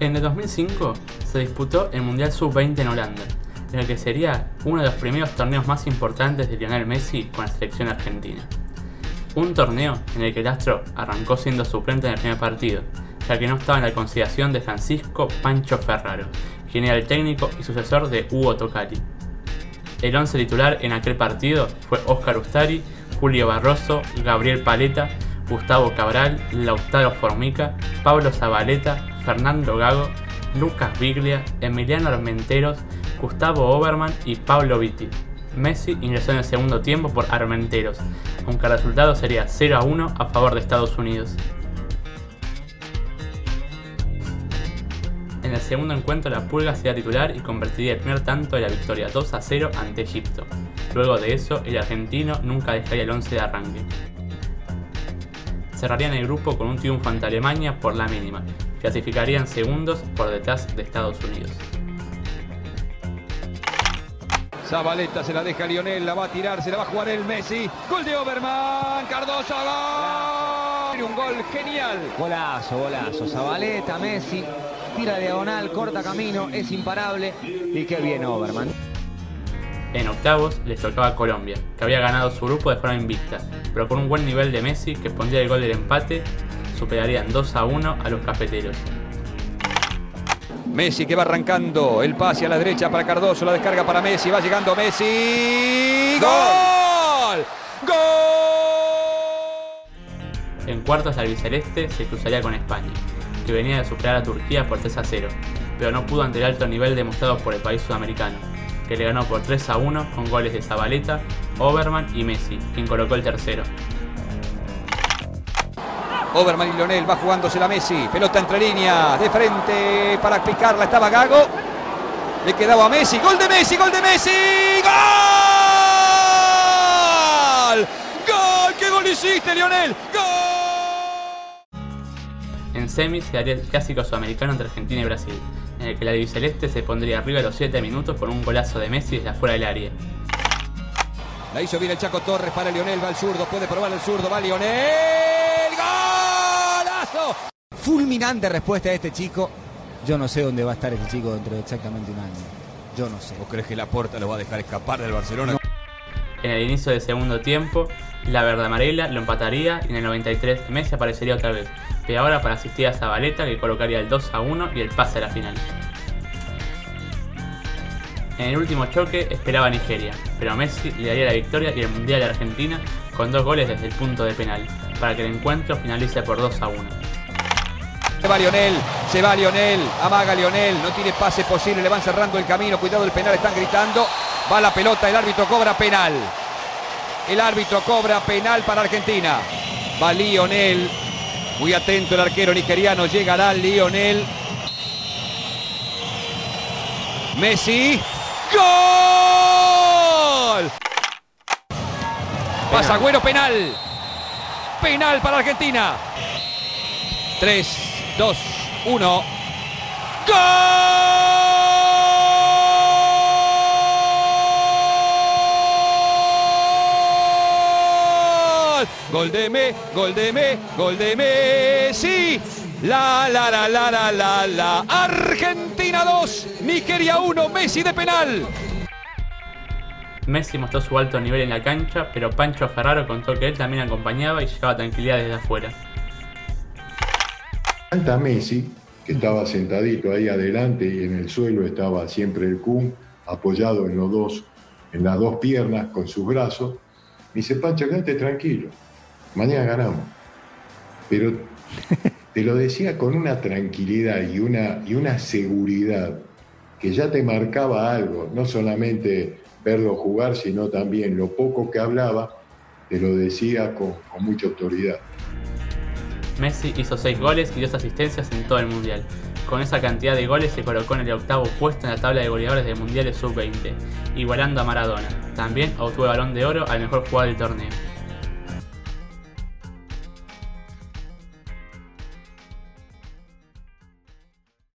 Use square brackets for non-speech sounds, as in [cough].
En el 2005 se disputó el Mundial Sub-20 en Holanda, en el que sería uno de los primeros torneos más importantes de Lionel Messi con la selección argentina. Un torneo en el que el astro arrancó siendo suplente en el primer partido, ya que no estaba en la consideración de Francisco Pancho Ferraro, quien técnico y sucesor de Hugo Tocali. El once titular en aquel partido fue Óscar Ustari, Julio Barroso, Gabriel Paleta, Gustavo Cabral, Lautaro Formica, Pablo Zabaleta, Fernando Gago, Lucas Biglia, Emiliano Armenteros, Gustavo Oberman y Pablo Vitti. Messi ingresó en el segundo tiempo por Armenteros, aunque el resultado sería 0 a 1 a favor de Estados Unidos. En el segundo encuentro la Pulga sería titular y convertiría el primer tanto de la victoria 2 a 0 ante Egipto. Luego de eso, el argentino nunca dejaría el 11 de arranque. Cerrarían el grupo con un triunfo ante Alemania por la mínima, clasificarían segundos por detrás de Estados Unidos. Zabaleta se la deja Lionel, la va a tirar, se la va a jugar el Messi. Gol de Oberman, Cardoso, gol. Un gol genial. Golazo, golazo. Zabaleta, Messi, tira diagonal, corta camino, es imparable. Y qué bien Oberman. En octavos les tocaba Colombia, que había ganado su grupo de forma invicta, pero con un buen nivel de Messi que pondría el gol del empate superarían 2 a 1 a los cafeteros. Messi que va arrancando, el pase a la derecha para Cardoso, la descarga para Messi, va llegando Messi. ¡Gol! ¡Gol! En cuartos el albiceleste se cruzaría con España, que venía de superar a Turquía por 3 a 0, pero no pudo ante el alto nivel demostrado por el país sudamericano, que le ganó por 3 a 1 con goles de Zabaleta, Oberman y Messi, quien colocó el tercero. Oberman y Lionel va jugándose la Messi. Pelota entre líneas, de frente para picarla. Estaba Gago. Le quedaba a Messi. Gol de Messi, gol de Messi. ¡Gol! ¡Gol! ¡Qué gol hiciste, Lionel! ¡Gol! En semis se daría el clásico sudamericano entre Argentina y Brasil, en el que la albiceleste se pondría arriba a los 7 minutos con un golazo de Messi desde afuera del área. La hizo bien el Chaco Torres para Lionel. Va al zurdo, puede probar el zurdo. Va Lionel. Fulminante respuesta de este chico. Yo no sé dónde va a estar ese chico dentro de exactamente un año. Yo no sé. ¿Vos crees que la puerta lo va a dejar escapar del Barcelona? En el inicio del segundo tiempo, la verde amarela lo empataría y en el 93 Messi aparecería otra vez, pero ahora para asistir a Zabaleta que colocaría el 2 a 1 y el pase a la final. En el último choque esperaba Nigeria, pero Messi le daría la victoria y el Mundial de Argentina con dos goles desde el punto de penal, para que el encuentro finalice por 2 a 1. Se va Lionel, se va Lionel, amaga Lionel, no tiene pase posible, le van cerrando el camino, cuidado el penal, están gritando, va la pelota, el árbitro cobra penal. El árbitro cobra penal para Argentina. Va Lionel, muy atento el arquero nigeriano, llegará Lionel. Messi, ¡Gol! Pasa Agüero, penal. Penal para Argentina. 3, 2, 1. ¡Gol! Gol de Me, gol de Me, gol de Messi. La, la, la, la, la, la, la. Argentina 2, Nigeria 1, Messi de penal. Messi mostró su alto nivel en la cancha, pero Pancho Ferraro contó que él también acompañaba y llevaba tranquilidad desde afuera. Falta Messi, que estaba sentadito ahí adelante y en el suelo estaba siempre el Kun, apoyado en, los dos, en las dos piernas con sus brazos. Me dice, Pancho, quédate tranquilo, mañana ganamos. Pero [laughs] te lo decía con una tranquilidad y una, y una seguridad que ya te marcaba algo, no solamente verlo jugar, sino también lo poco que hablaba, te lo decía con, con mucha autoridad. Messi hizo 6 goles y 2 asistencias en todo el Mundial, Con esa cantidad de goles se colocó en el octavo puesto en la tabla de goleadores de mundiales sub-20, igualando a Maradona. También obtuvo el balón de oro al mejor jugador del torneo.